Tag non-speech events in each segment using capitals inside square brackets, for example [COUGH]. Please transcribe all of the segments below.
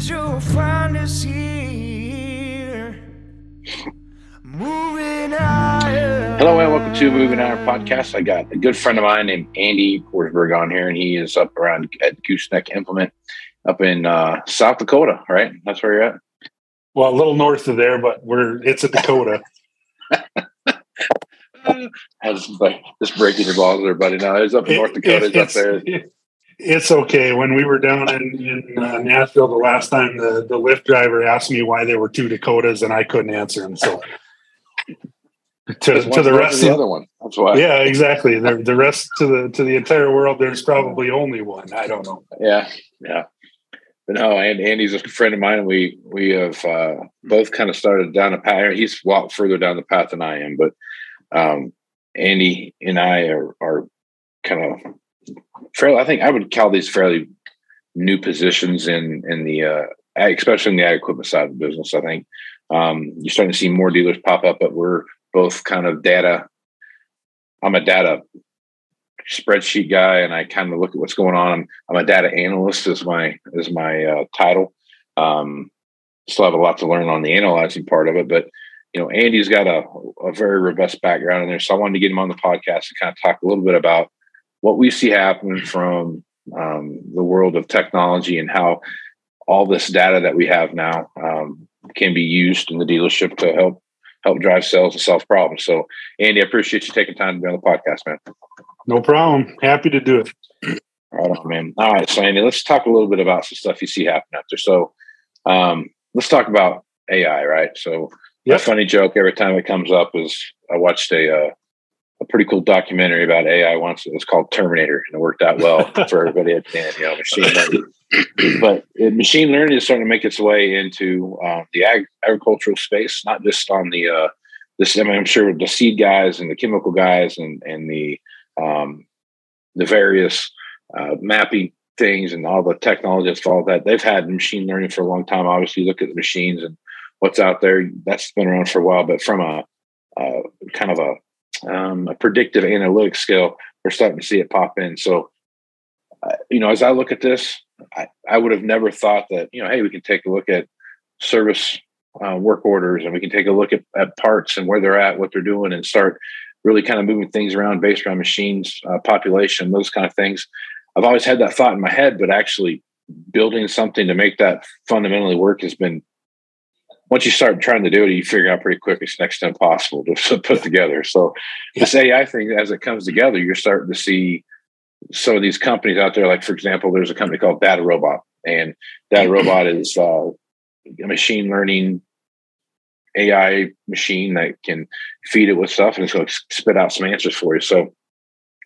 years, you'll find us here. Moving higher. Hello and welcome to Moving Iron Podcast. I got a good friend of mine named Andy Porsborg on here, and he is up around at Gooseneck Implement up in uh, South Dakota, right? That's where you're at. Well, a little north of there, but we're it's a Dakota. [LAUGHS] [LAUGHS] I was like just breaking your balls there, buddy. No, it's up in North Dakota. it- It's up there. it- it's okay. When we were down in, in uh, Nashville the last time, the, the Lyft driver asked me why there were two Dakotas, and I couldn't answer him. So to, to the north of rest the other one. That's why. yeah, exactly. The, the rest to the to the entire world, there's probably only one. I don't know. yeah, yeah. But no, and Andy's a friend of mine. We we have uh, both kind of started down a path. He's walked further down the path than I am, but um, Andy and I are are kind of fairly. I think I would call these fairly new positions in in the uh, especially in the ag equipment side of the business. I think um, you're starting to see more dealers pop up, but we're both kind of data. I'm a data spreadsheet guy, and I kind of look at what's going on. I'm, a data analyst is my is my uh, title. Um, still have a lot to learn on the analyzing part of it, but you know, Andy's got a, a very robust background in there, so I wanted to get him on the podcast to kind of talk a little bit about what we see happening from um, the world of technology and how all this data that we have now um, can be used in the dealership to help help drive sales and solve problems. So, Andy, I appreciate you taking time to be on the podcast, man. No problem. Happy to do it. Right on, man. All right, so Andy, let's talk a little bit about some stuff you see happening out there. So, um, let's talk about AI, right? So, Yep. a funny joke every time it comes up is I watched a uh, a pretty cool documentary about AI once. It was called Terminator, and it worked out well [LAUGHS] for everybody at the end. You know, machine learning. but uh, machine learning is starting to make its way into uh, the ag- agricultural space, not just on the uh, this. I mean, I'm sure the seed guys and the chemical guys and and the um, the various uh, mapping things and all the technology that's followed that. They've had machine learning for a long time. Obviously, look at the machines and what's out there. That's been around for a while, but from a uh, kind of a, um, a predictive analytics scale, we're starting to see it pop in. So, uh, you know, as I look at this, I, I would have never thought that you know hey we can take a look at service uh, work orders and we can take a look at, at parts and where they're at what they're doing and start really kind of moving things around based around machines uh, population those kind of things i've always had that thought in my head but actually building something to make that fundamentally work has been once you start trying to do it, you figure out pretty quick it's next to impossible to [LAUGHS] put together. So yeah. this AI thing, as it comes together, you're starting to see some of these companies out there. Like for example, there's a company called DataRobot, and DataRobot is uh, a machine learning AI machine that can feed it with stuff and it's going to spit out some answers for you. So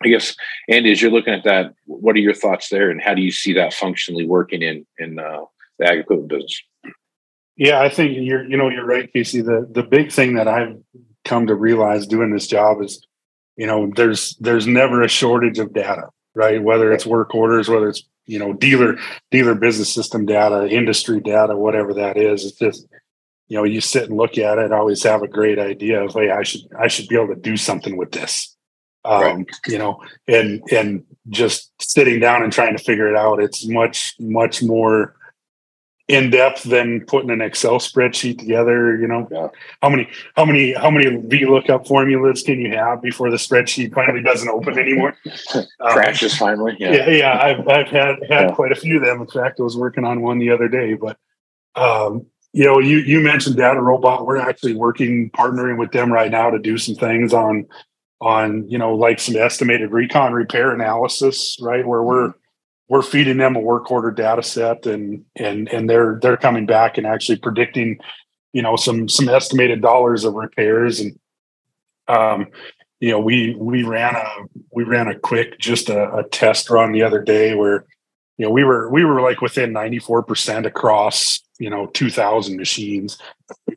I guess, Andy, as you're looking at that, what are your thoughts there, and how do you see that functionally working in in uh, the ag equipment business? Yeah, I think you're you know you're right, Casey. The the big thing that I've come to realize doing this job is, you know, there's there's never a shortage of data, right? Whether it's work orders, whether it's you know dealer dealer business system data, industry data, whatever that is. It's just you know you sit and look at it, always have a great idea of hey, I should I should be able to do something with this. Um, right. you know, and and just sitting down and trying to figure it out. It's much much more in depth than putting an Excel spreadsheet together. You know, yeah. how many how many how many VLOOKUP formulas can you have before the spreadsheet finally doesn't open anymore? [LAUGHS] Crashes um, finally. Yeah, yeah, yeah, I've I've had had yeah. quite a few of them. In fact, I was working on one the other day. But um, you know, you you mentioned DataRobot. We're actually working partnering with them right now to do some things on on you know like some estimated recon repair analysis, right? Where we're we're feeding them a work order data set and and and they're they're coming back and actually predicting you know some some estimated dollars of repairs. And um you know we we ran a we ran a quick just a, a test run the other day where you know we were we were like within 94% across you know 2000 machines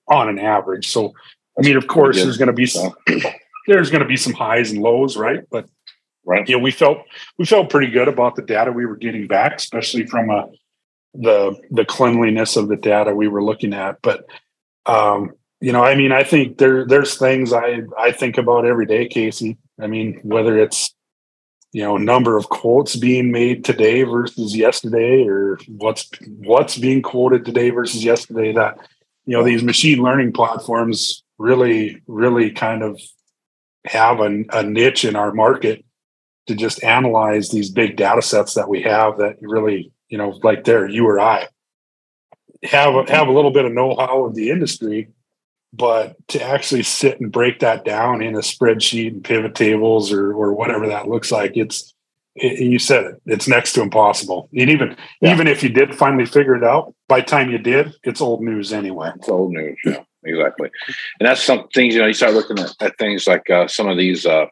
on an average. So i mean of course there's going to be some, [CLEARS THROAT] there's going to be some highs and lows right? But Right. Yeah, we felt we felt pretty good about the data we were getting back, especially from a uh, the the cleanliness of the data we were looking at. But um, you know, I mean, I think there there's things I I think about every day, Casey. I mean, whether it's you know number of quotes being made today versus yesterday, or what's what's being quoted today versus yesterday. That you know these machine learning platforms really really kind of have a niche in our market to just analyze these big data sets that we have that really, you know, like there, you or I have a, have a little bit of know-how of the industry, but to actually sit and break that down in a spreadsheet and pivot tables or or whatever that looks like, it's it, you said it, it's next to impossible. And even yeah. even if you did finally figure it out, by the time you did, it's old news anyway. It's old news, yeah, exactly. And that's some things you know. You start looking at, at things like uh, some of these. Uh,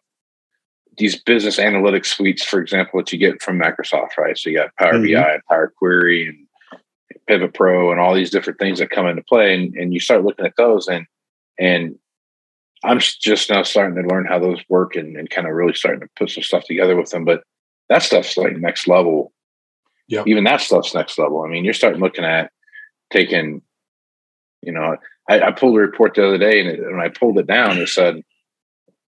these business analytics suites, for example, that you get from Microsoft, right? So you got Power mm-hmm. BI and Power Query and Pivot Pro and all these different things that come into play, and, and you start looking at those, and and I'm just now starting to learn how those work and, and kind of really starting to put some stuff together with them. But that stuff's like next level. Yeah. Even that stuff's next level. I mean, you're starting looking at taking, you know, I, I pulled a report the other day and it, when I pulled it down, it said,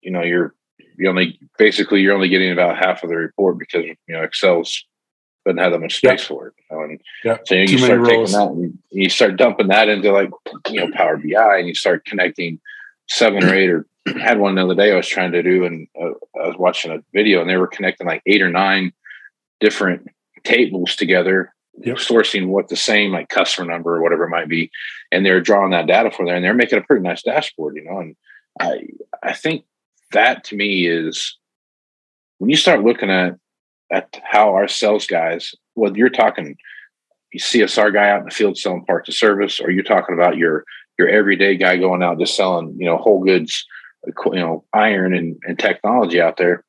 you know, you're you only basically you're only getting about half of the report because you know Excel's doesn't have that much space yeah. for it. You know? and yeah. so you, start taking that and you start dumping that into like you know Power BI and you start connecting seven or eight or [CLEARS THROAT] had one the other day I was trying to do and uh, I was watching a video and they were connecting like eight or nine different tables together yep. sourcing what the same like customer number or whatever it might be and they're drawing that data for there and they're making a pretty nice dashboard you know and I I think that to me is when you start looking at at how our sales guys, whether you're talking you CSR guy out in the field selling parts of service, or you're talking about your your everyday guy going out just selling, you know, whole goods, you know, iron and, and technology out there,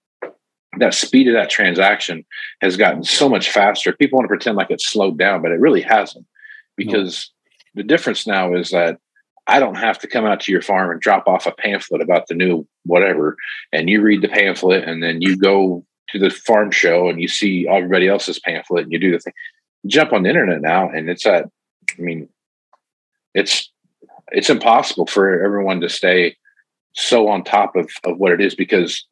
that speed of that transaction has gotten so much faster. People want to pretend like it's slowed down, but it really hasn't. Because no. the difference now is that I don't have to come out to your farm and drop off a pamphlet about the new whatever, and you read the pamphlet, and then you go to the farm show and you see everybody else's pamphlet, and you do the thing. jump on the internet now, and it's at. I mean, it's it's impossible for everyone to stay so on top of of what it is because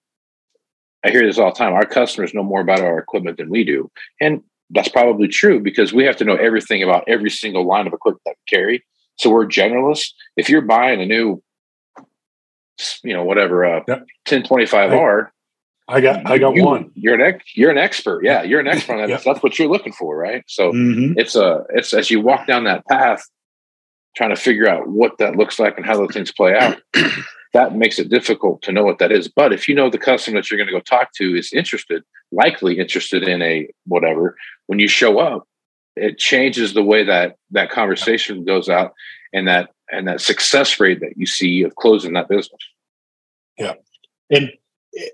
I hear this all the time. Our customers know more about our equipment than we do, and that's probably true because we have to know everything about every single line of equipment that we carry. So we're generalists. If you're buying a new, you know, whatever, uh, Yep. 1025R, I got I got you, one. You're an ex, you're an expert. Yeah, you're an expert on that. [LAUGHS] Yep. That's what you're looking for, right? So Mhm. it's a it's as you walk down that path, trying to figure out what that looks like and how those things play out. [CLEARS THROAT] that makes it difficult to know what that is. But if you know the customer that you're going to go talk to is interested, likely interested in a whatever, when you show up, it changes the way that that conversation goes out and that and that success rate that you see of closing that business. Yeah. And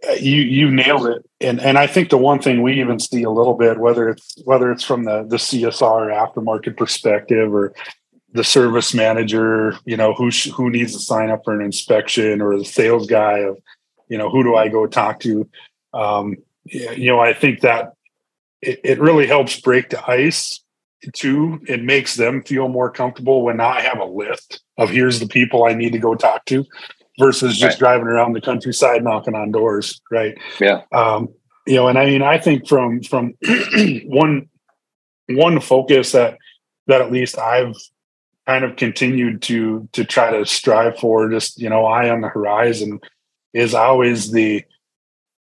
uh, you you nailed it and and i think the one thing we even see a little bit whether it's whether it's from the the csr aftermarket perspective or the service manager you know who sh- who needs to sign up for an inspection or the sales guy of you know who do i go talk to um you know i think that it, it really helps break the ice too it makes them feel more comfortable when i have a list of here's the people i need to go talk to versus just Right. driving around the countryside knocking on doors right Yeah. um you know and i mean i think from from [CLEARS THROAT] one one focus that that at least i've kind of continued to to try to strive for just you know eye on the horizon is always the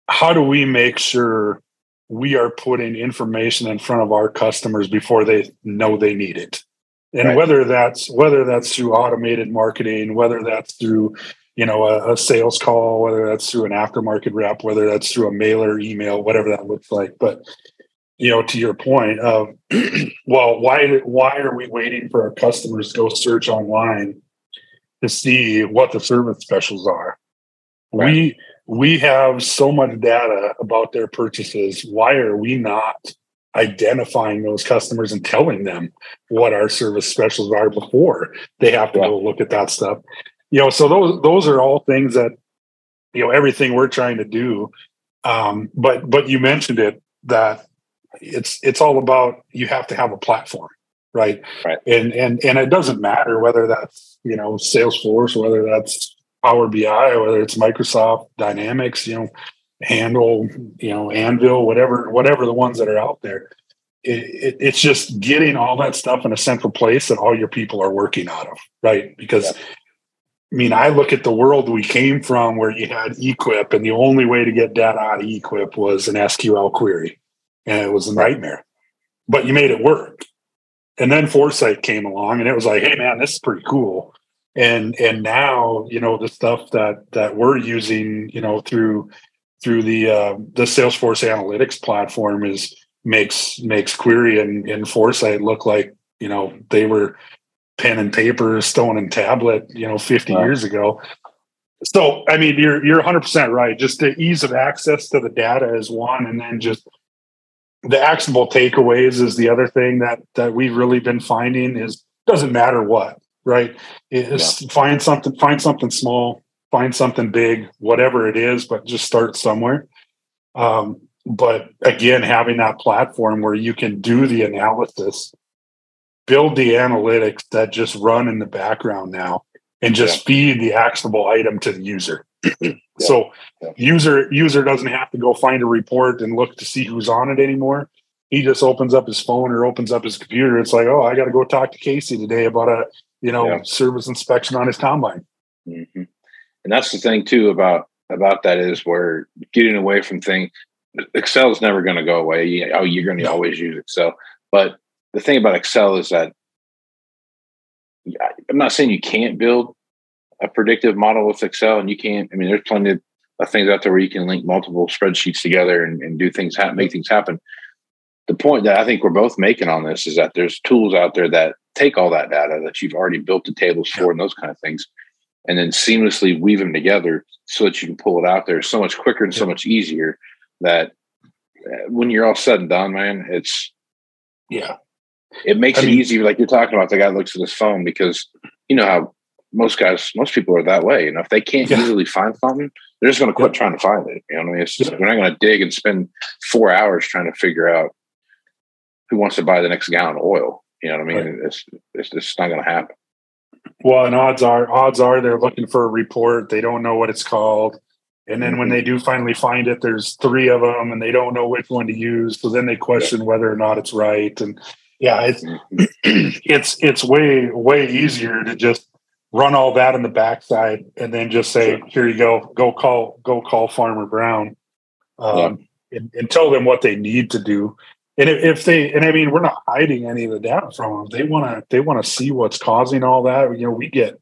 how do we make sure we are putting information in front of our customers before they know they need it and Right. whether that's whether that's through automated marketing whether that's through you know a, a sales call whether that's through an aftermarket rep whether that's through a mailer email whatever that looks like but you know to your point of [CLEARS THROAT] well why why are we waiting for our customers to go search online to see what the service specials are Right. we we have so much data about their purchases why are we not identifying those customers and telling them what our service specials are before they have to Yeah. go look at that stuff you know so those those are all things that you know everything we're trying to do um but but you mentioned it that it's it's all about you have to have a platform right Right. and and and it doesn't matter whether that's you know salesforce whether that's power bi whether it's microsoft dynamics you know handle you know anvil whatever whatever the ones that are out there it, it, it's just getting all that stuff in a central place that all your people are working out of right because I mean, I look at the world we came from where you had Equip, and the only way to get data out of Equip was an SQL query, and it was a nightmare. But you made it work. And then Foresight came along, and it was like, hey, man, this is pretty cool. And and now you know the stuff that that we're using, you know, through through the uh, the Salesforce Analytics platform is makes makes query and, and Foresight look like you know they were pen and paper, stone and tablet, you know, 50 Right. years ago. So, I mean, you're you're 100% right. Just the ease of access to the data is one and then just the actionable takeaways is the other thing that that we've really been finding is doesn't matter what, right? It's find something find something small, find something big, whatever it is, but just start somewhere. Um, but again, having that platform where you can do the analysis build the analytics that just run in the background now and just feed the actionable item to the user. [CLEARS THROAT] So Yeah. user user doesn't have to go find a report and look to see who's on it anymore. He just opens up his phone or opens up his computer. It's like, oh, I got to go talk to Casey today about a you know Yeah. service inspection on his combine. hmm And that's the thing too about about that is where getting away from thing. Excel is never going to go away. You, oh, you're going to No. always use Excel. But the thing about Excel is that I'm not saying you can't build a predictive model with Excel, and you can't. I mean, there's plenty of things out there where you can link multiple spreadsheets together and, and do things, happen, make things happen. The point that I think we're both making on this is that there's tools out there that take all that data that you've already built the tables for and those kind of things, and then seamlessly weave them together so that you can pull it out there so much quicker and so much easier. That uh, when you're all said and done, man, it's Yeah. it makes I it mean- easier. Like you're talking about, the guy looks at his phone because you know how most guys, most people are that way. You know, if they can't Yeah. easily find something, they're just going to quit Yeah. trying to find it. You know, what I mean, it's just, Yeah. we're not going to dig and spend four hours trying to figure out who wants to buy the next gallon of oil. You know what I mean? It's it's just not going to happen. Well, and odds are odds are they're looking for a report. They don't know what it's called. And then when they do finally find it, there's three of them and they don't know which one to use. So then they question whether or not it's right. And yeah, it's [CLEARS THROAT] it's it's way, way easier to just run all that in the backside and then just say, here you go, go call, go call Farmer Brown. Um, and, and tell them what they need to do. And if, they, and I mean, we're not hiding any of the data from them. They want to, they want to see what's causing all that. You know, we get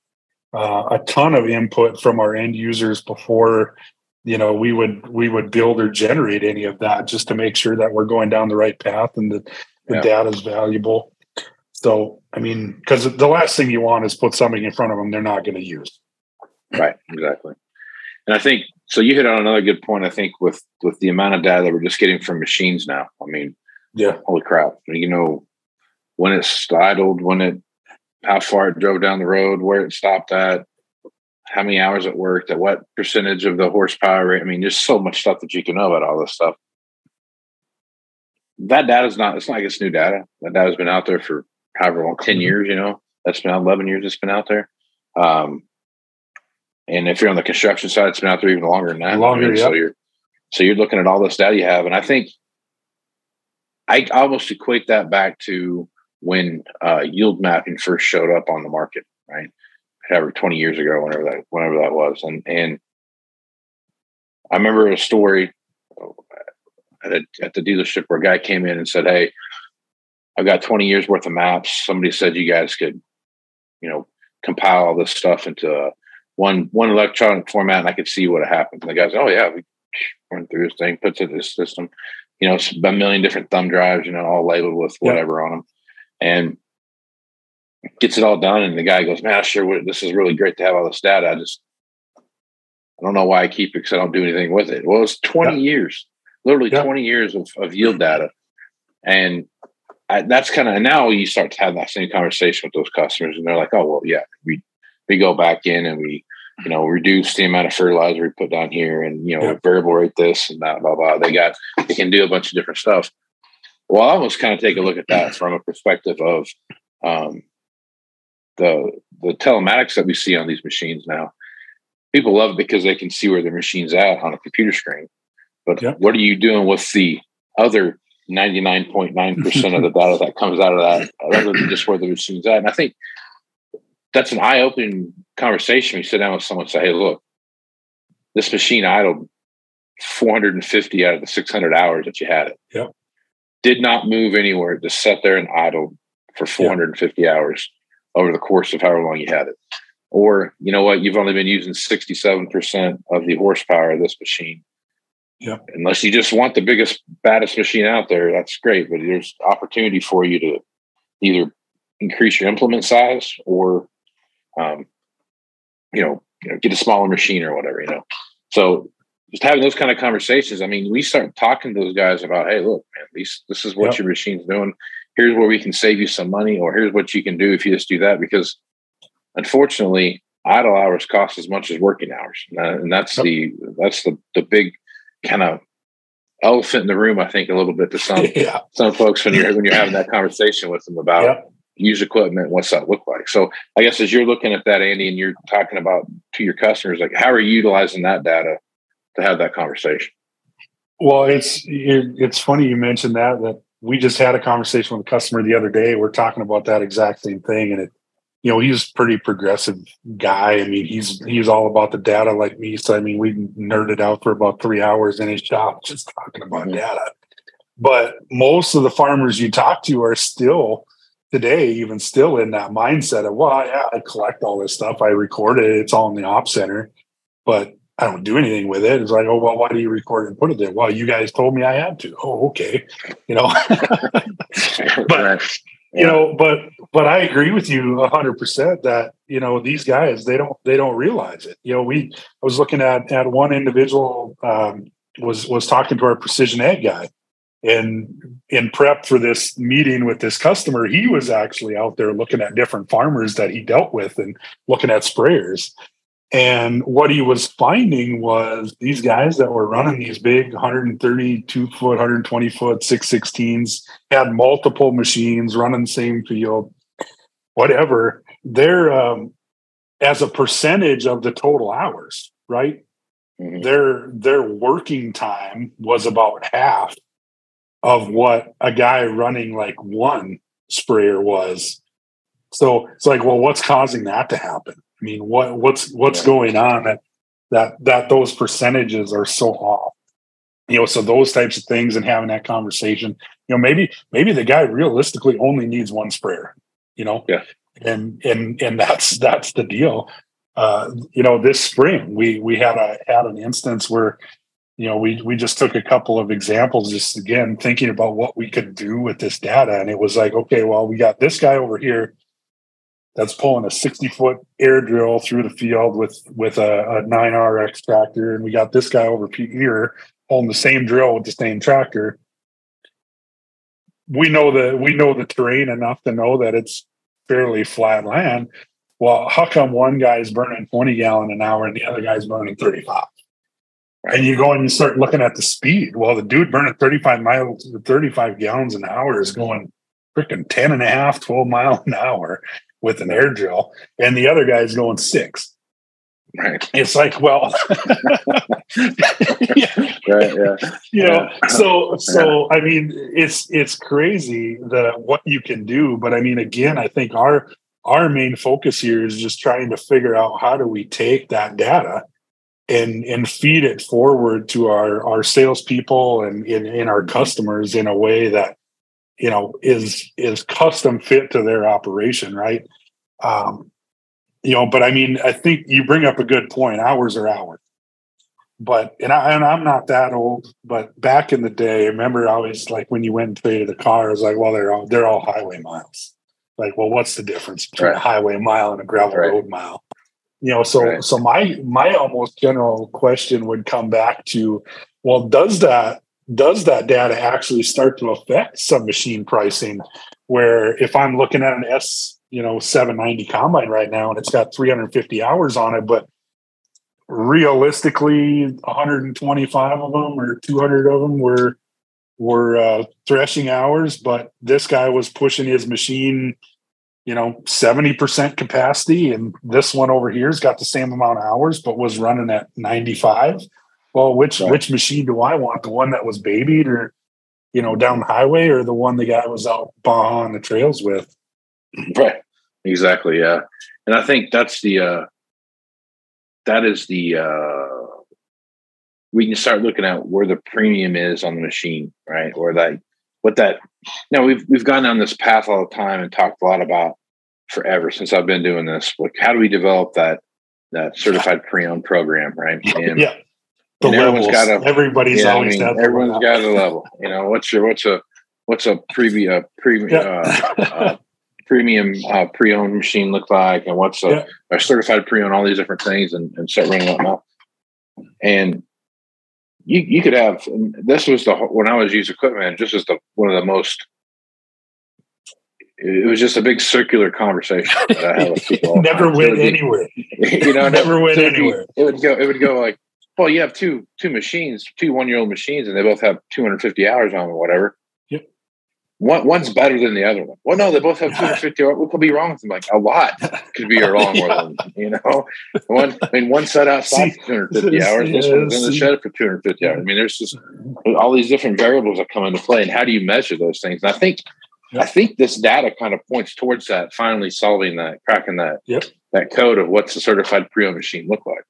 uh, a ton of input from our end users before you know we would we would build or generate any of that just to make sure that we're going down the right path and that the Yeah. data is valuable so i mean because the last thing you want is put something in front of them they're not going to use Right, exactly. And I think so. You hit on another good point. I think with with the amount of data that we're just getting from machines now. I mean, yeah holy crap! You know, when it idled, when it, how far it drove down the road, where it stopped at, how many hours it worked, at what percentage of the horsepower. rate. I mean, there's so much stuff that you can know about all this stuff. That data is not. It's not like it's new data. That data's been out there for however long, 10 Mhm. years. You know, that's been eleven years. It's been out there. Um, and if you're on the construction side, it's been out there even longer than that. Longer, So yeah. you're so you're looking at all this data you have, and I think I almost equate that back to when uh, yield mapping first showed up on the market, right? However, 20 years ago, whenever that whenever that was, and and I remember a story at, a, at the dealership where a guy came in and said, "Hey, I've got 20 years worth of maps. Somebody said you guys could, you know, compile all this stuff into uh, one one electronic format, and I could see what happened." And the guy said, "Oh yeah, we went through this thing, puts it in this system." You know, it's a million different thumb drives, you know, all labeled with Yeah. whatever on them, and gets it all done. And the guy goes, "Man, I sure. This is really great to have all this data. I just, I don't know why I keep it because I don't do anything with it." Well, it's 20 years, literally Yeah. 20 years of, of yield data, and I, that's kind of and now you start to have that same conversation with those customers, and they're like, "Oh, well, yeah, we we go back in and we." You know, reduce the amount of fertilizer we put down here, and you know, Yeah. variable rate this and that, blah blah. They got, they can do a bunch of different stuff. Well, I almost kind of take a look at that from a perspective of um, the the telematics that we see on these machines now. People love it because they can see where their machine's at on a computer screen. But Yeah. what are you doing with the other ninety nine point nine percent of the data that comes out of that, other than just where the machine's at? And I think that's an eye opening conversation. You sit down with someone and say, "Hey, look, this machine idled 450 out of the 600 hours that you had it. Yep. Did not move anywhere. Just sat there and idled for 450 hours over the course of however long you had it. Or, you know what, you've only been using 67% of the horsepower of this machine. Yep. Unless you just want the biggest, baddest machine out there, that's great. But there's opportunity for you to either increase your implement size or, um, you know, you know, get a smaller machine or whatever, you know. So just having those kind of conversations. I mean, we start talking to those guys about, hey, look, man, these this is what Yep. your machine's doing. Here's where we can save you some money, or here's what you can do if you just do that. Because unfortunately, idle hours cost as much as working hours, and, that's Yep. the that's the the big kind of elephant in the room. I think a little bit to some [LAUGHS] yeah some folks when you're when you're having that conversation with them about Yep. Used equipment, what's that look like? So I guess as you're looking at that, Andy, and you're talking about to your customers, like how are you utilizing that data to have that conversation? Well, it's it, it's funny you mentioned that that we just had a conversation with a customer the other day. We're talking about that exact same thing, and it, you know, he's a pretty progressive guy. I mean, he's he's all about the data like me. So I mean, we nerded out for about three hours in his shop just talking about Mhm. data. But most of the farmers you talk to are still today, even still in that mindset of, well, yeah, I collect all this stuff, I record it, it's all in the op center, but I don't do anything with it. It's like, oh well, why do you record and put it there? Well, you guys told me I had to. Oh, okay. You know, [LAUGHS] But- you know, but but I agree with you a hundred percent that you know these guys they don't they don't realize it. You know, we I was looking at at one individual um, was was talking to our precision ag guy, and in prep for this meeting with this customer, he was actually out there looking at different farmers that he dealt with and looking at sprayers. And what he was finding was these guys that were running these big 132 foot, 120 foot, 616s had multiple machines running the same field, whatever. They're um, as a percentage of the total hours, right? Mhm. their their working time was about half of what a guy running like one sprayer was. So it's like, well, what's causing that to happen? I mean, what what's what's Yeah. going on that that that those percentages are so off? You know, so those types of things and having that conversation, you know, maybe maybe the guy realistically only needs one sprayer, you know, Yeah. and and and that's that's the deal uh, you know, this spring we we had a had an instance where, you know, we we just took a couple of examples, just again thinking about what we could do with this data, and it was like, okay, well, we got this guy over here that's pulling a sixty foot air drill through the field with with a, nine RX tractor, and we got this guy over here pulling the same drill with the same tractor. We know the we know the terrain enough to know that it's fairly flat land well, how come one guy's burning 20 gallon an hour and the other guy's burning 35? And you go and you start looking at the speed. Well, the dude burning 35 miles, 35 gallons an hour is going freaking 10 and a half, 12 mile an hour with an air drill. And the other guy's going six. Right. It's like, well, yeah, [LAUGHS] [LAUGHS] Right. Yeah. you know Yeah. so so i mean it's it's crazy the what you can do but i mean again i think our our main focus here is just trying to figure out how do we take that data and and feed it forward to our our salespeople and in, in our customers in a way that you know is is custom fit to their operation right um you know but i mean i think you bring up a good point hours are hours but and, I, and I'm not that old, but back in the day, I remember always like when you went and traded a car, it was like, well, they're all they're all highway miles. Like, well, what's the difference between a highway mile and a gravel Right. road mile? You know, so Right. so my my almost general question would come back to, well, does that does that data actually start to affect some machine pricing? Where if I'm looking at an S, you know, 790 combine right now and it's got 350 hours on it, but realistically 125 of them or 200 of them were were uh, threshing hours but this guy was pushing his machine you know 70% capacity and this one over here's got the same amount of hours but was running at 95 well which Right. which machine do i want the one that was babied or you know down the highway or the one the guy was out bah on the trails with [CLEARS THROAT] Right. Exactly. Yeah. And I think that's the uh that is the uh we can start looking at where the premium is on the machine, right? Or that what that now we've we've gone down this path all the time and talked a lot about forever since I've been doing this. Like how do we develop that that certified pre-owned program, right? And yeah the and everyone's levels. got a- everybody's yeah, I always mean, had the everyone's got a level. You know, what's your what's a what's a premium uh, premium Yeah. uh, uh, premium uh, pre-owned machine look like, and what's a, Yeah. a certified pre-owned, all these different things, and, and start running them up. And you you could have and this was the when I was used equipment, just as the one of the most. It was just a big circular conversation that I had with people. [LAUGHS] never. So went anywhere. [LAUGHS] you know, Never went so anywhere. It would go. It would go like, well, you have two two machines, two one year old machines, and they both have 250 hours on them or whatever. One one's better than the other one. Well, no, they both have [LAUGHS] 250 hours. What could be wrong with them? Like a lot could be [LAUGHS] wrong with them. You know, one. I mean, one set outside for 250 hours. This yeah, one's in the shed for 250 hours. I mean, there's just all these different variables that come into play, and how do you measure those things? And I think. I think this data kind of points towards that, finally solving that, cracking that, Yep. that code of what's a certified pre-owned machine look like.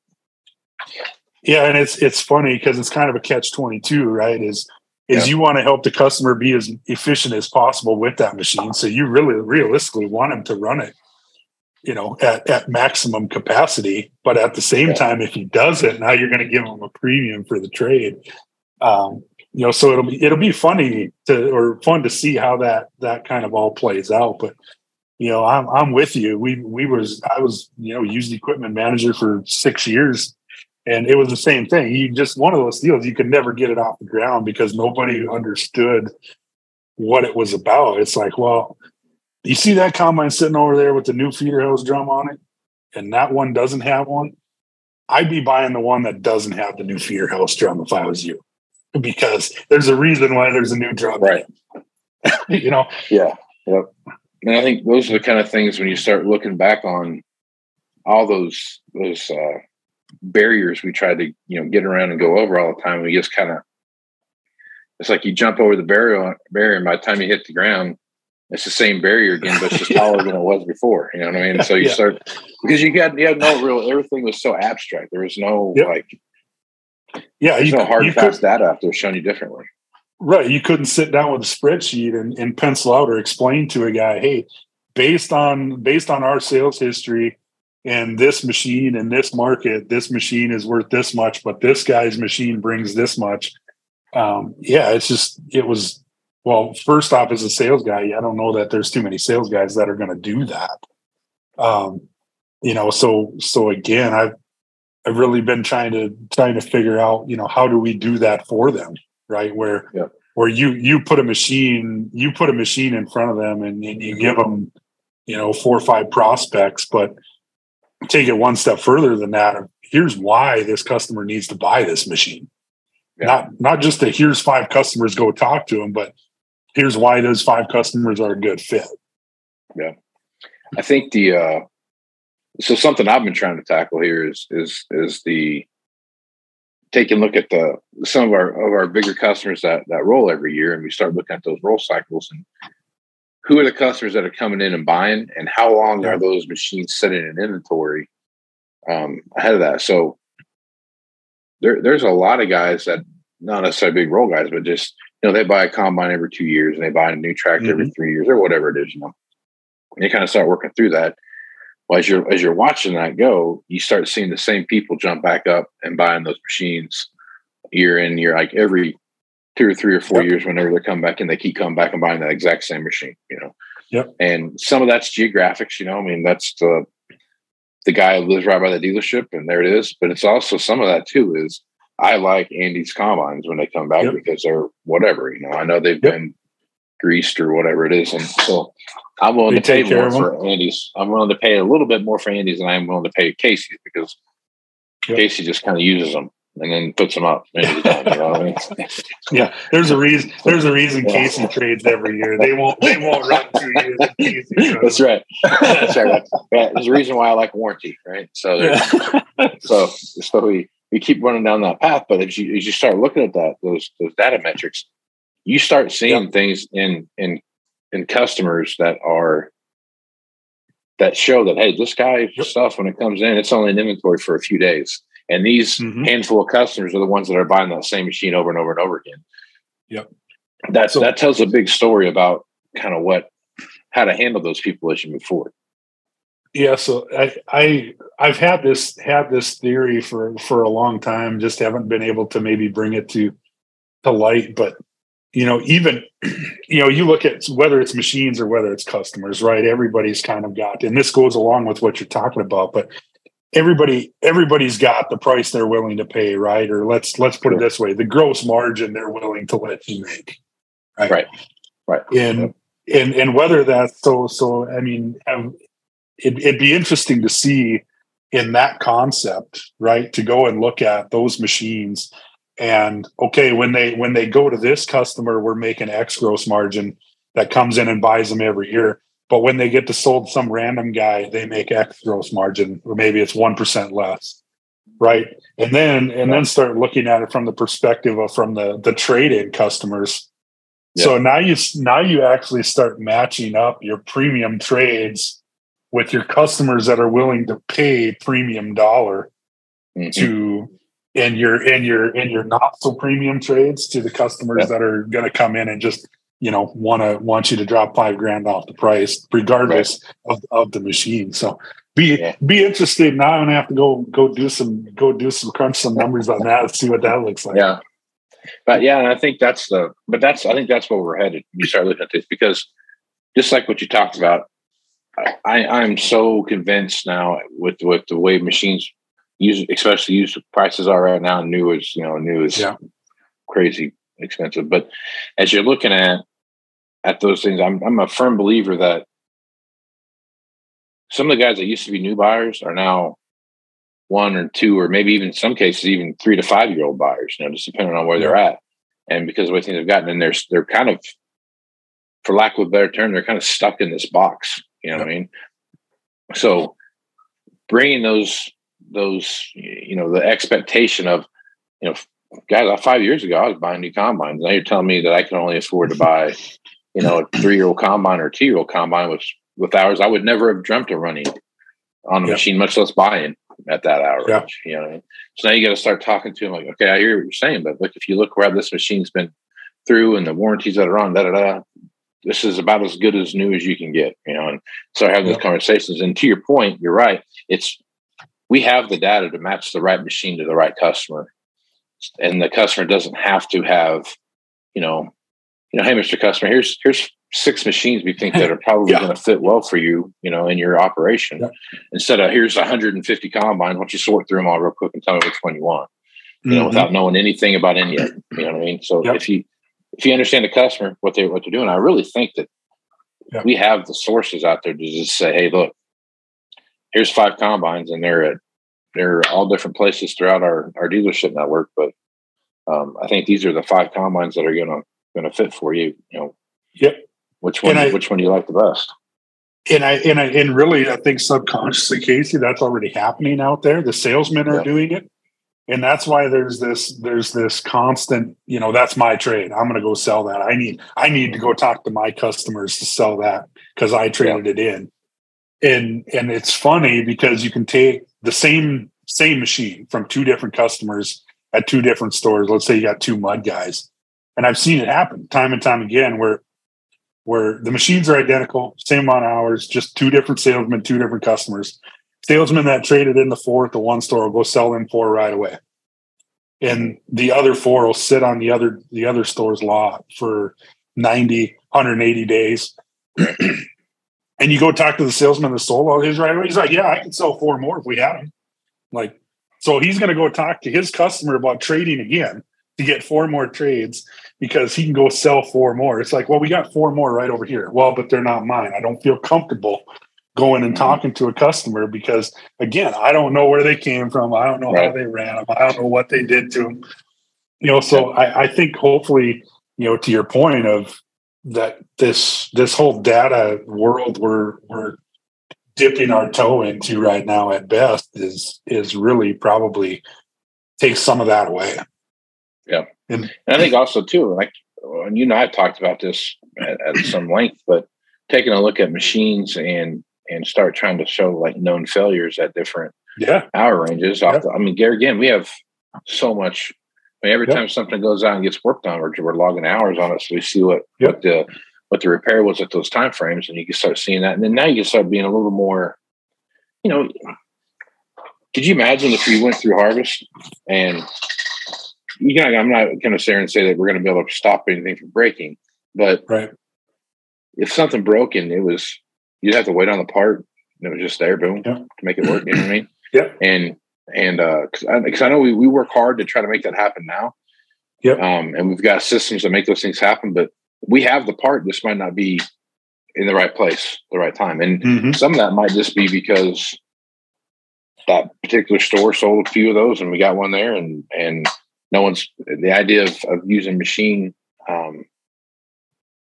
Yeah, and it's it's funny because it's kind of a catch twenty two, right? Is is Yeah. you want to help the customer be as efficient as possible with that machine, so you really realistically want him to run it, you know, at at maximum capacity. But at the same Yeah. time, if he does it, now you're going to give him a premium for the trade. Um, you know, so it'll be it'll be funny to or fun to see how that that kind of all plays out. But you know, I'm I'm with you. We we was I was you know used equipment manager for six years and it was the same thing. You just one of those deals you could never get it off the ground because nobody understood what it was about. It's like, well, you see that combine sitting over there with the new feeder hose drum on it, and that one doesn't have one. I'd be buying the one that doesn't have the new feeder hose drum if I was you, because there's a reason why there's a new drum, Right. [LAUGHS] you know, Yeah. Yep. And I think those are the kind of things when you start looking back on all those those uh, barriers we tried to you know get around and go over all the time. We just kind of it's like you jump over the barrier barrier, and by the time you hit the ground, it's the same barrier again, but it's just taller than it was before. You know what I mean? So you Yeah. start because you got you had no real everything was so abstract. There was no Yep. like Yeah, you, no hard you and could, fast data out there showing you differently. right. You couldn't sit down with a spreadsheet and, and pencil out or explain to a guy, hey, based on based on our sales history and this machine in this market, this machine is worth this much, but this guy's machine brings this much. Um, yeah, it's just it was well, first off, as a sales guy, I don't know that there's too many sales guys that are going to do that. Um, you know, so so again, I've I've really been trying to trying to figure out, you know, how do we do that for them, right? Where Yeah. where you you put a machine you put a machine in front of them and, and you give them, you know, four or five prospects, but take it one step further than that. Here's why this customer needs to buy this machine. Yeah. Not not just that here's five customers go talk to them, but here's why those five customers are a good fit. Yeah. I think the uh so something I've been trying to tackle here is is is the taking a look at the some of our of our bigger customers that that roll every year and we start looking at those roll cycles and who are the customers that are coming in and buying and how long are those machines sitting in inventory um ahead of that? So there there's a lot of guys that not necessarily big roll guys but just you know they buy a combine every two years and they buy a new tractor every three years or whatever it is you know? And you kind of start working through that. Well, as you're as you're watching that go, you start seeing the same people jump back up and buying those machines year in year, like every two or three or four Yep. years. Whenever they come back and they keep coming back and buying that exact same machine, you know. Yep. And some of that's geographics, you know. I mean, that's the the guy who lives right by the dealership, and there it is. But it's also some of that too is I like Andy's combines when they come back Yep. because they're whatever, you know. I know they've Yep. been greased or whatever it is, and so I'm willing They to pay more for Andy's. I'm willing to pay a little bit more for Andy's than I'm willing to pay Casey's because. Casey just kind of uses them and then puts them up. Time, you know I mean? [LAUGHS] Yeah, there's a reason. There's a reason Yeah. Casey trades every year. They won't. They won't run two years. Casey. [LAUGHS] That's right. That's right. Yeah, there's a reason why I like warranty, right? So, [LAUGHS] there's- so, so we, we keep running down that path. But as you as you start looking at that those those data metrics, you start seeing things in in in customers that are that show that hey, this guy's stuff when it comes in, it's only in inventory for a few days. And these Mhm. handful of customers are the ones that are buying that same machine over and over and over again. Yep. That's So- that tells a big story about kind of what how to handle those people as you move forward. Yeah, so I, I I've had this had this theory for for a long time. Just haven't been able to maybe bring it to to light. But you know, even [CLEARS THROAT] you know, you look at whether it's machines or whether it's customers, right? Everybody's kind of got, and this goes along with what you're talking about. But everybody everybody's got the price they're willing to pay, right? Or let's let's put it this way: the gross margin they're willing to let you make, Right. Right. and and and whether that's so so i mean um, it, it'd be interesting to see in that concept right to go and look at those machines and okay when they when they go to this customer we're making x gross margin that comes in and buys them every year but when they get to sold some random guy they make x gross margin or maybe it's 1% less right and then and then start looking at it from the perspective of from the the trade-in customers so now you now you actually start matching up your premium trades with your customers that are willing to pay premium dollar Mhm. to and your and your and your not so premium trades to the customers Yeah. that are going to come in and just you know want to want you to drop five grand off the price regardless of, of the machine so be Yeah. be interested now i'm gonna have to go go do some go do some crunch some numbers on that and see what that looks like Yeah. But yeah, and I think that's the but that's I think that's where we're headed. when You start looking at this because just like what you talked about, I, I'm so convinced now with with the way machines use especially used prices are right now, new is you know, new is Yeah. crazy expensive. But as you're looking at at those things, I'm I'm a firm believer that some of the guys that used to be new buyers are now one or two, or maybe even in some cases, even three to five year old buyers, you know, just depending on where they're at. And because of the way things have gotten, and they're, they're kind of, for lack of a better term, they're kind of stuck in this box. You know what I mean? So bringing those, those you know the expectation of you know guys five years ago i was buying new combines now you're telling me that i can only afford to buy [LAUGHS] you know a three year old combine or two year old combine with with hours i would never have dreamt of running on a Yeah. machine much less buying at that hour Yeah. you know I mean? so now you got to start talking to them like okay i hear what you're saying but look if you look where this machine's been through and the warranties that are on da da da this is about as good as new as you can get you know and start having Yeah. those conversations and to your point you're right it's we have the data to match the right machine to the right customer and the customer doesn't have to have you know you know hey mr customer here's here's six machines we think that are [LAUGHS] probably Yeah. going to fit well for you you know in your operation Yeah. instead of here's 150 combines why don't you sort through them all real quick and tell me which one you want you know Mhm. without knowing anything about any of it you know what i mean so Yep. if you if you understand the customer what they what they're doing i really think that Yep. we have the sources out there to just say hey look here's five combines and they're at they're all different places throughout our our dealership network but um, i think these are the five combines that are gonna gonna fit for you you know Yep. which one I- which one do you like the best and I and I and really, I think subconsciously, Casey, that's already happening out there. The salesmen are Yeah. doing it, and that's why there's this there's this constant. You know, that's my trade. I'm going to go sell that. I need I need to go talk to my customers to sell that because I traded it in. And and it's funny because you can take the same same machine from two different customers at two different stores. Let's say you got two mud guys, and I've seen it happen time and time again where where the machines are identical, same amount of hours, just two different salesmen, two different customers. Salesman that traded in the four at the one store will go sell them four right away. And the other four will sit on the other the other store's lot for 90, 180 days. [CLEARS THROAT] and you go talk to the salesman that sold all his right away. He's like, Yeah, I can sell four more if we had them. Like, so he's gonna go talk to his customer about trading again to get four more trades because he can go sell four more. It's like, well, we got four more right over here. Well, but they're not mine. I don't feel comfortable going and Mhm. talking to a customer because, again, I don't know where they came from. I don't know how they ran them. I don't know what they did to them. You know, so I, I think hopefully, you know, to your point of that this this whole data world we're we're dipping our toe into right now at best is is really probably takes some of that away. Yeah, and I think also too, like, and you and I have talked about this at, at some length, but taking a look at machines and and start trying to show like known failures at different Yeah. hour ranges. Off the, I mean, Gary, again, we have so much. I mean, every Yep. time something goes out and gets worked on, we're, we're logging hours on it, so we see what Yep. what the what the repair was at those time frames, and you can start seeing that. And then now you can start being a little more, you know. Could you imagine if we went through harvest and you know, I'm not going to sit and say that we're going to be able to stop anything from breaking, but Right. if something broken, it was, you'd have to wait on the part and it was just there, boom, Yeah. to make it work. You know what I mean? [CLEARS THROAT] Yeah. And, and, uh, cause I, cause I know we, we work hard to try to make that happen now. Yep. Um, and we've got systems that make those things happen, but we have the part. This might not be in the right place, the right time. And Mhm. some of that might just be because that particular store sold a few of those and we got one there and and no one's the idea of, of using machine um,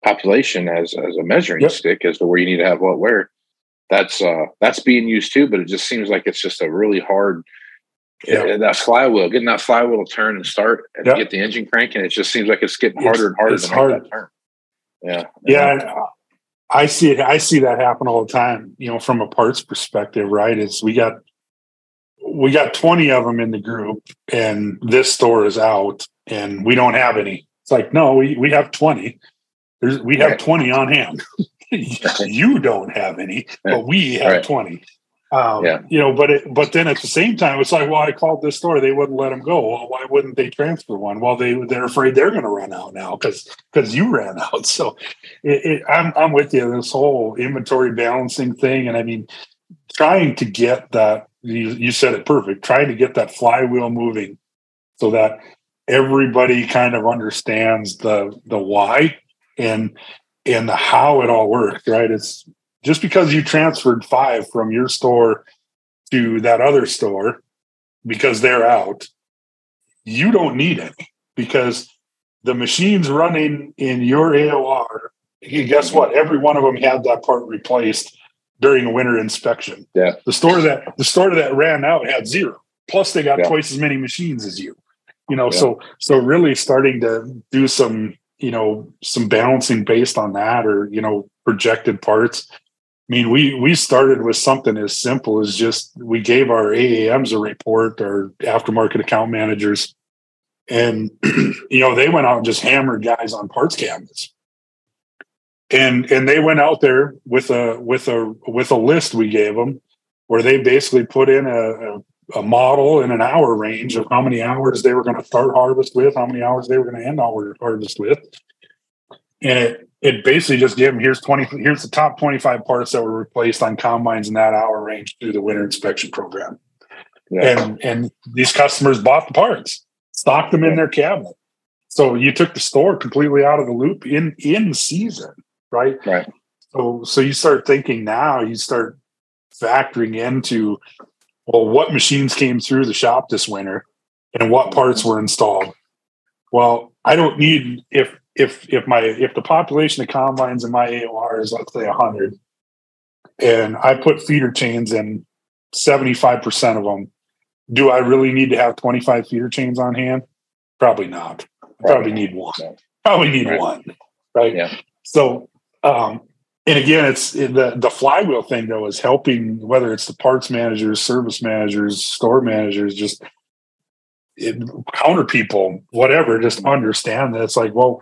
population as as a measuring Yep. stick as to where you need to have what where that's uh that's being used too but it just seems like it's just a really hard Yeah. uh, that flywheel getting that flywheel to turn and start and Yep. get the engine cranking it just seems like it's getting It's- harder and harder it's to make hard. that turn yeah Yeah, and I see it. I see that happen all the time. You know, from a parts perspective, right? Is we got we got twenty of them in the group, and this store is out, and we don't have any. It's like, no, we we have twenty. There's we have Right. twenty on hand. [LAUGHS] you don't have any, but we have Right. twenty. Um, Yeah. You know, but it, but then at the same time, it's like, well, I called this store, they wouldn't let them go. Well, why wouldn't they transfer one? Well, they they're afraid they're going to run out now because because you ran [LAUGHS] out. So it, it, I'm I'm with you. This whole inventory balancing thing, and I mean, trying to get that you, you said it perfect. Trying to get that flywheel moving so that everybody kind of understands the the why and and the how it all works. Right? It's just because you transferred five from your store to that other store because they're out, you don't need it because the machines running in your AOR, guess what? Every one of them had that part replaced during a winter inspection. Yeah. The store that the store that ran out had zero. Plus they got Yeah. twice as many machines as you. You know, Yeah. so so really starting to do some, you know, some balancing based on that or, you know, projected parts. I mean, we we started with something as simple as just we gave our AAMs a report, our aftermarket account managers, and [CLEARS THROAT] you know they went out and just hammered guys on parts cabinets, and and they went out there with a with a with a list we gave them, where they basically put in a, a, a model and an hour range of how many hours they were going to start harvest with, how many hours they were going to end our harvest with, and it it basically just gave them here's 20 here's the top 25 parts that were replaced on combines in that hour range through the winter inspection program. Yeah. and and these customers bought the parts stocked them in their cabinet. So you took the store completely out of the loop in in season right? Right. so so you start thinking now you start factoring into well what machines came through the shop this winter and what mm-hmm. parts were installed. Well i don't need if if if my if the population of combines in my AOR is let's say 100 and I put feeder chains in 75% of them do I really need to have 25 feeder chains on hand? Probably not. I probably need one. [LAUGHS] Probably need Right. one right? Yeah. so um and again it's the the flywheel thing though is helping whether it's the parts managers service managers store managers just it, counter people whatever just understand that it's like well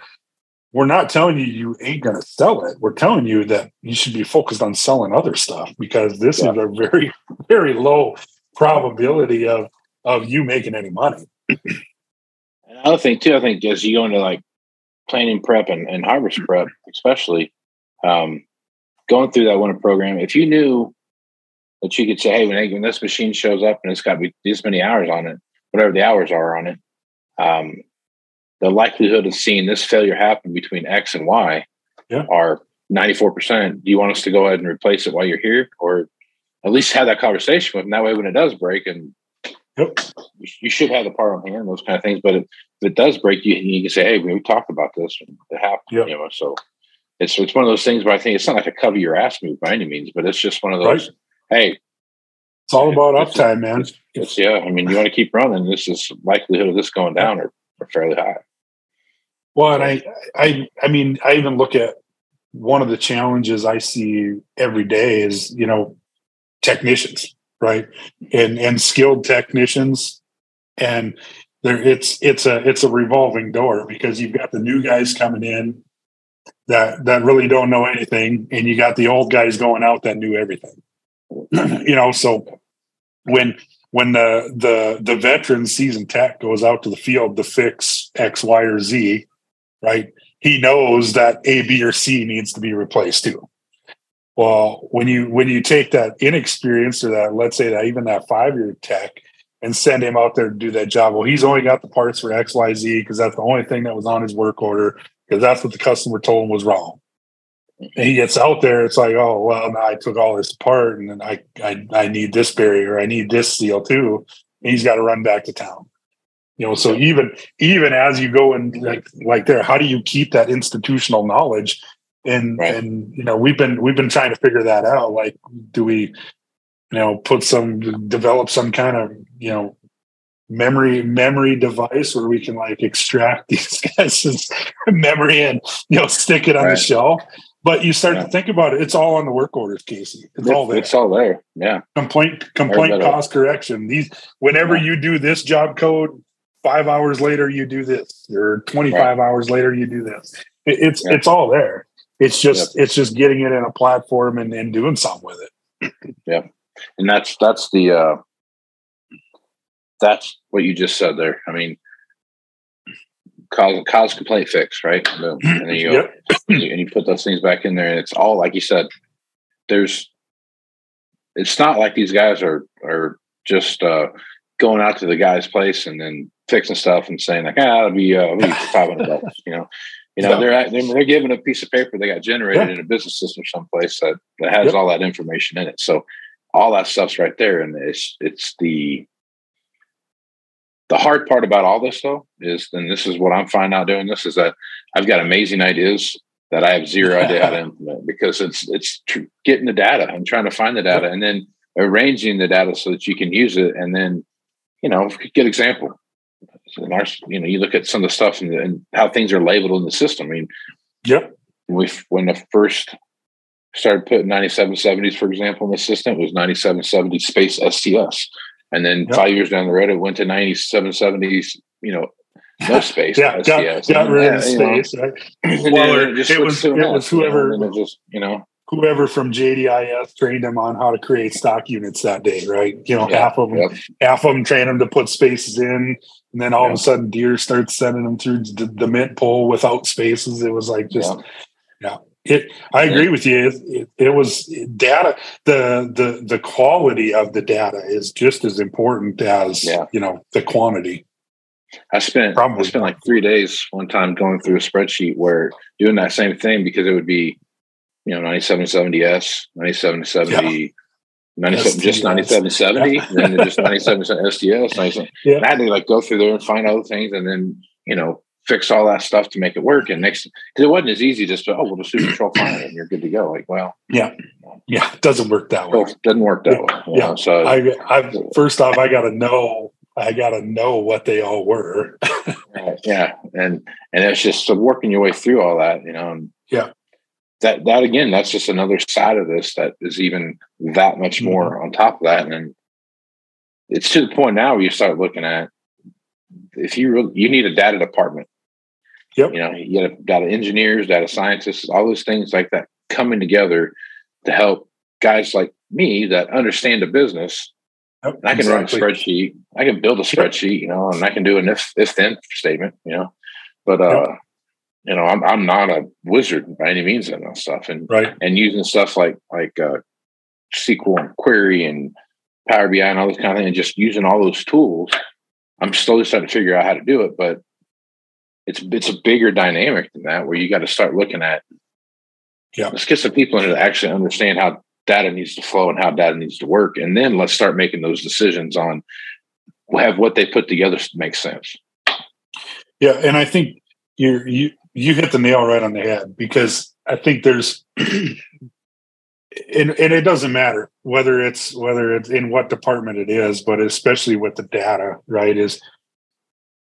we're not telling you you ain't going to sell it we're telling you that you should be focused on selling other stuff because this Yeah. is a very very low probability of of you making any money Another thing too, I think, as you go into like planning prep and, and harvest prep, especially um, going through that winter program, if you knew that you could say, "Hey, when, when this machine shows up and it's got be this many hours on it, whatever the hours are on it, um, the likelihood of seeing this failure happen between X and Y Yeah. are ninety four percent. Do you want us to go ahead and replace it while you're here, or at least have that conversation with them? That way, when it does break and Yep. you you should have the part on hand, those kind of things. But if, if it does break, you you can say, "Hey, we talked about this. It happened." Yep. You know, so it's it's one of those things where I think it's not like a cover your ass move by any means, but it's just one of those. Hey, it's all about It's- uptime man it's, it's yeah. I mean, you want to keep running. This is likelihood of this going down are, are fairly high. Well, and I, I, I mean, I even look at one of the challenges I see every day is you know technicians, right, and and skilled technicians, and there it's it's a it's a revolving door because you've got the new guys coming in that that really don't know anything, and you got the old guys going out that knew everything. [CLEARS THROAT] you know, so when when the the the veteran seasoned tech goes out to the field to fix X, Y, or Z, right? He knows that A, B, or C needs to be replaced too. Well, when you when you take that inexperienced or that let's say that even that five year tech and send him out there to do that job, well, he's only got the parts for X, Y, Z because that's the only thing that was on his work order because that's what the customer told him was wrong. And he gets out there, it's like, oh well, now I took all this apart, and then I I I need this barrier, I need this seal too, and he's got to run back to town. You know, so even even as you go and like like there, how do you keep that institutional knowledge? And Right. and you know, we've been we've been trying to figure that out. Like, do we, you know, put some develop some kind of you know memory memory device where we can like extract [LAUGHS] these guys' memory and you know stick it on the shelf. But you start Yeah. to think about it; it's all on the work orders, Casey. It's all there It's all there. Yeah. complaint complaint cost correction these whenever Yeah. you do this job code five hours later you do this or 25 hours later you do this It- it's Yeah. it's all there it's just it's just getting it in a platform and, and doing something with it yeah. and that's that's the uh that's what you just said there i mean cause cause complaint fix right and then you go Yep. [COUGHS] and you, put those things back in there and it's all like you said there's it's not like these guys are are just uh going out to the guy's place and then fixing stuff and saying like ah it'll be uh be [LAUGHS] 500 bucks you know you know Yeah. they're they're they're given a piece of paper they got generated Yeah. in a business system someplace that that has Yep. all that information in it so all that stuff's right there and it's it's the the hard part about all this though is and this is what i'm finding out doing this is that i've got amazing ideas that i have zero idea how to [LAUGHS] implement because it's it's tr- getting the data and trying to find the data and then arranging the data so that you can use it and then you know good example in our you know you look at some of the stuff and, and how things are labeled in the system. I mean Yep. when we when the first started putting 9770s for example in the system it was 9770 space sts and then Yep. five years down the road it went to 9770s you know no [LAUGHS] space Yeah, got, got rid of know, space. right? [CLEARS THROAT] Well, then it- it was- it was S, you know, whoever- and then it just you know Whoever from JDIS trained them on how to create stock units that day, right? You know, Yeah, half of them, yep. half of them train them to put spaces in, and then all of a sudden, Deere starts sending them through the, the mint pole without spaces. It was like just Yeah. It, I agree with you. It, it, it was data. The the the quality of the data is just as important as Yeah. you know the quantity. I spent Probably. I spent like three days one time going through a spreadsheet where doing that same thing because it would be, you know, 9770S, 9770, 97, just STS. 9770, then just 97 STS. 97. [LAUGHS] Yeah. And I had to like go through there and find other things and then, you know, fix all that stuff to make it work. And next, because it wasn't as easy just to, oh, we'll just do control [CLEARS THROAT] file and you're good to go. Like, well, Yeah, yeah, it doesn't work that way. doesn't work that way. Yeah. know, So, I, I first off, I got to know. I got to know what they all were. Right, yeah and and it's just so working your way through all that you know and Yeah. that that again that's just another side of this that is even that much Mm-hmm. more on top of that and then it's to the point now where you start looking at if you really, you need a data department Yep. you know you got data engineers data scientists all those things like that coming together to help guys like me that understand the business Yep, I can exactly. run a spreadsheet. I can build a spreadsheet, you know, and I can do an if if then statement, you know. But uh, you know, I'm I'm not a wizard by any means in that stuff, and Right. and using stuff like like uh, SQL and Query and Power BI and all this kind of thing, and just using all those tools. I'm slowly starting to figure out how to do it, but it's it's a bigger dynamic than that, where you got to start looking at. Yeah. Let's get some people in that actually understand how data needs to flow and how data needs to work, and then let's start making those decisions on have what they put together make sense. Yeah, and I think you you you hit the nail right on the head because I think there's [CLEARS THROAT] and and it doesn't matter whether it's whether it's in what department it is, but especially with the data, right? Is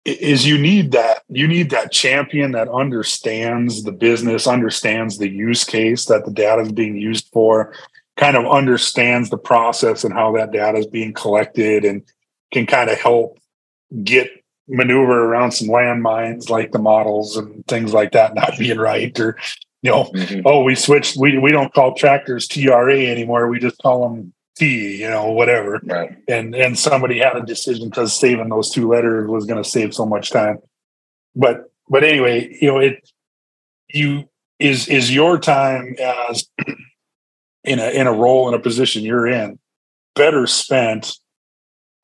is you need that you need that champion that understands the business, understands the use case that the data is being used for, kind of understands the process and how that data is being collected and can kind of help get maneuver around some landmines like the models and things like that not being right or you know Mhm. oh we switched we we don't call tractors tra anymore we just call them t you know whatever Right. and and somebody had a decision because saving those two letters was going to save so much time but but anyway you know it you is is your time as [CLEARS THROAT] in a in a role in a position you're in better spent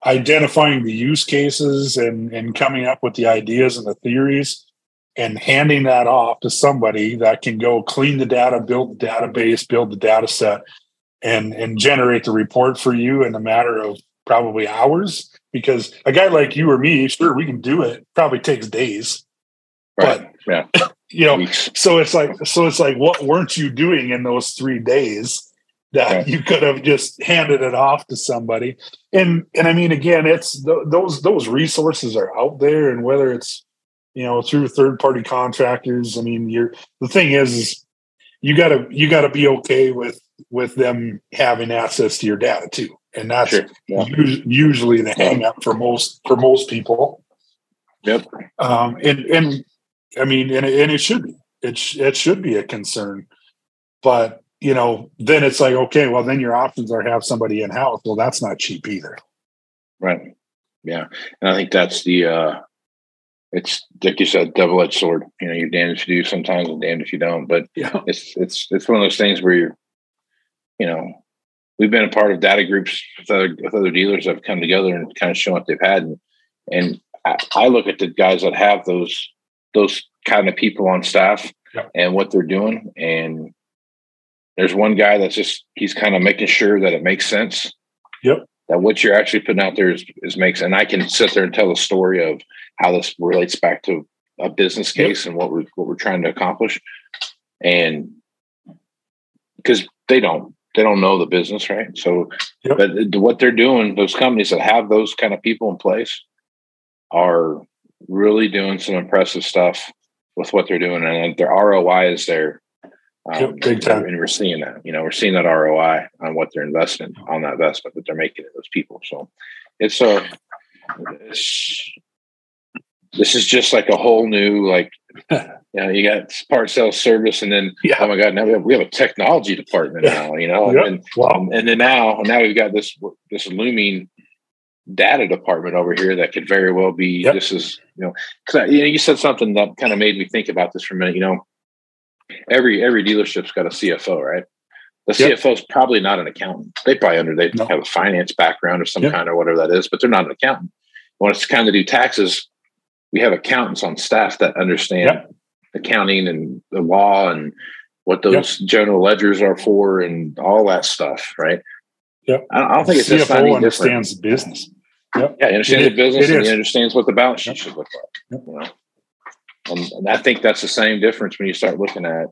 identifying the use cases and and coming up with the ideas and the theories and handing that off to somebody that can go clean the data build the database build the data set and and generate the report for you in a matter of probably hours because a guy like you or me sure we can do it probably takes days Right. yeah. [LAUGHS] you know so it's like so it's like what weren't you doing in those three days that Right. you could have just handed it off to somebody and and i mean again it's th- those those resources are out there and whether it's you know through third party contractors i mean you're the thing is, is you gotta you gotta be okay with with them having access to your data too and that's Sure. Yeah. us- usually the hang up for most for most people Yep. um and and i mean and, it- and it should be it, sh- it should be a concern but you know then it's like okay well then your options are have somebody in house well that's not cheap either Right. Yeah. And I think that's the uh it's like you said, double edged sword. You know, you're damned if you do sometimes and damned if you don't. But yeah it's it's it's one of those things where you're you know, we've been a part of data groups with other with other dealers that have come together and kind of shown what they've had and and I, I look at the guys that have those those kind of people on staff Yep. and what they're doing and there's one guy that's just he's kind of making sure that it makes sense Yep. that what you're actually putting out there is, is makes and i can sit there and tell a story of how this relates back to a business Yep. case and what we're what we're trying to accomplish and because they don't they don't know the business, right? So, Yep. but what they're doing, those companies that have those kind of people in place are really doing some impressive stuff with what they're doing, and their ROI is there. Um, Yep, big time. And we're seeing that. You know, we're seeing that ROI on what they're investing on that investment that they're making in those people. So, it's a it's, this is just like a whole new like [LAUGHS] you know you got part sales service and then Yeah. oh my god now we have, we have a technology department now you know Yep. and, Wow. Um, and then now now we've got this this looming data department over here that could very well be Yep. this is you know because you know you said something that kind of made me think about this for a minute you know every every dealership's got a CFO right the Yep. CFO is probably not an accountant they probably under they No. have a finance background of some kind or whatever that is but they're not an accountant when it's kind of do taxes we have accountants on staff that understand Yep. accounting and the law and what those general ledgers are for and all that stuff, right? Yep. I don't, I don't think it's just not any CFO different. understands the business. Yeah, he understands It the business and he understands what the balance sheet Yep. should look like. Yep. You know, and, and I think that's the same difference when you start looking at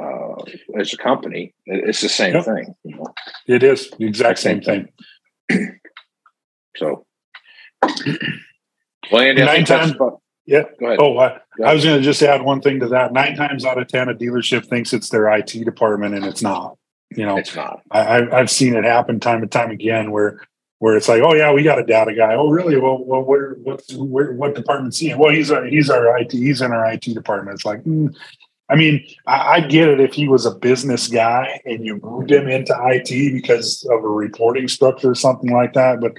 uh, as a company. It- It's the same Yep. thing. You know? It is the exact same thing. So, well, Andy, Nine times- Yeah. Oh, I, I was going to just add one thing to that. Nine times out of ten, a dealership thinks it's their IT department, and it's not. You know, It's not. I, I- I've seen it happen time and time again where where it's like, oh yeah, we got a data guy. Oh really? Well, well where, what's where, what department's he in? Well, he's our he's our IT. He's in our IT department. It's like, mm. I mean, I, I'd get it if he was a business guy and you moved him into IT because of a reporting structure or something like that. But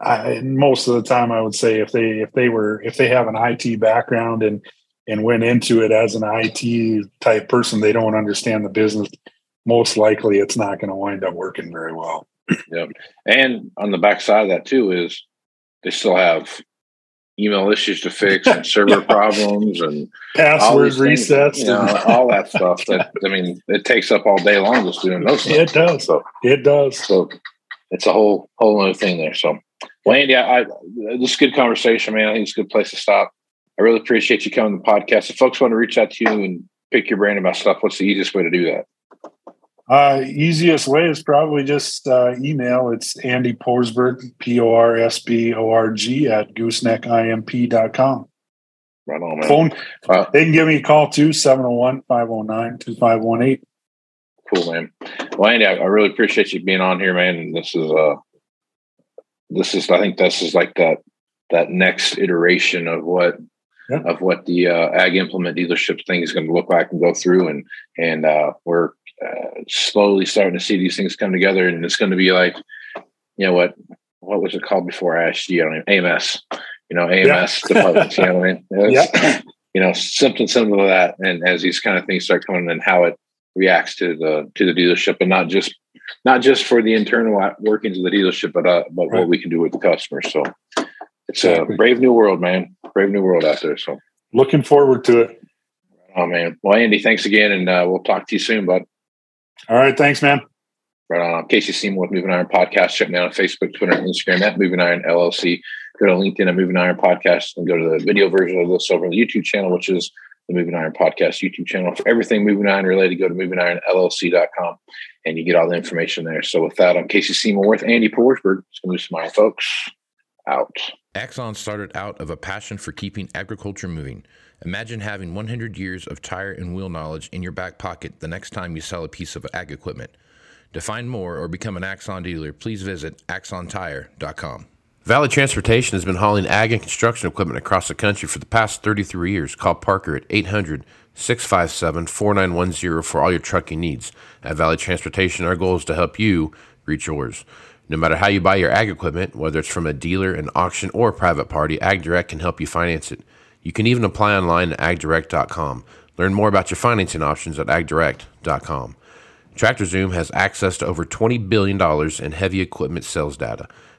I, most of the time, I would say if they if they were if they have an IT background and and went into it as an IT type person, they don't understand the business most likely it's not going to wind up working very well. And on the backside of that too is they still have email issues to fix and [LAUGHS] server problems and Password these things, resets. you know, and- all that stuff. That I mean, it takes up all day long just doing those. it does. So, It does. so it's a whole whole other thing there. So, well, Andy, I, I this is a good conversation, man. I think it's a good place to stop. I really appreciate you coming to the podcast. If folks want to reach out to you and pick your brain about stuff, what's the easiest way to do that? Uh, easiest way is probably just uh, email. It's Andy Porsborg, P O R S B O R G at gooseneckimp.com. Right on, man. Phone, Uh, they can give me a call too, 701 509 2518. Cool, man. Well, Andy, I, I really appreciate you being on here, man. And this is uh this is I think this is like that that next iteration of what Yeah. of what the uh, ag implement dealership thing is going to look like and go through and and uh we're uh, slowly starting to see these things come together and it's going to be like you know what what was it called before I asked you? I don't know, AMS, you know, AMS [LAUGHS] departments, you know I mean? It's- [LAUGHS] You know, something similar to that. And as these kind of things start coming and how it reacts to the to the dealership and not just not just for the internal workings of the dealership, but uh, but Right. what we can do with the customer. So it's a brave new world, man. Brave new world out there. So Looking forward to it. oh man. Well, Andy, thanks again, and uh, we'll talk to you soon, bud. All right. Thanks, man. Right on. I'm Casey Seymour with Moving Iron Podcast. Check me out on Facebook, Twitter, and Instagram at Moving Iron LLC. Go to LinkedIn at Moving Iron Podcast and go to the video version of this over on the YouTube channel, which is the Moving Iron Podcast YouTube channel. For everything Moving Iron related, go to movingironllc.com and you get all the information there. So with that, I'm Casey Seymour with Andy Porsborg. It's going to move some iron folks out. Axon started out of a passion for keeping agriculture moving. Imagine having 100 years of tire and wheel knowledge in your back pocket the next time you sell a piece of ag equipment. To find more or become an Axon dealer, please visit axontire.com. Valley Transportation has been hauling ag and construction equipment across the country for the past 33 years. Call Parker at 800 657 4910 for all your trucking needs. At Valley Transportation, our goal is to help you reach yours. No matter how you buy your ag equipment, whether it's from a dealer, an auction, or a private party, AgDirect can help you finance it. You can even apply online at agdirect.com. Learn more about your financing options at agdirect.com. TractorZoom has access to over $20 billion in heavy equipment sales data.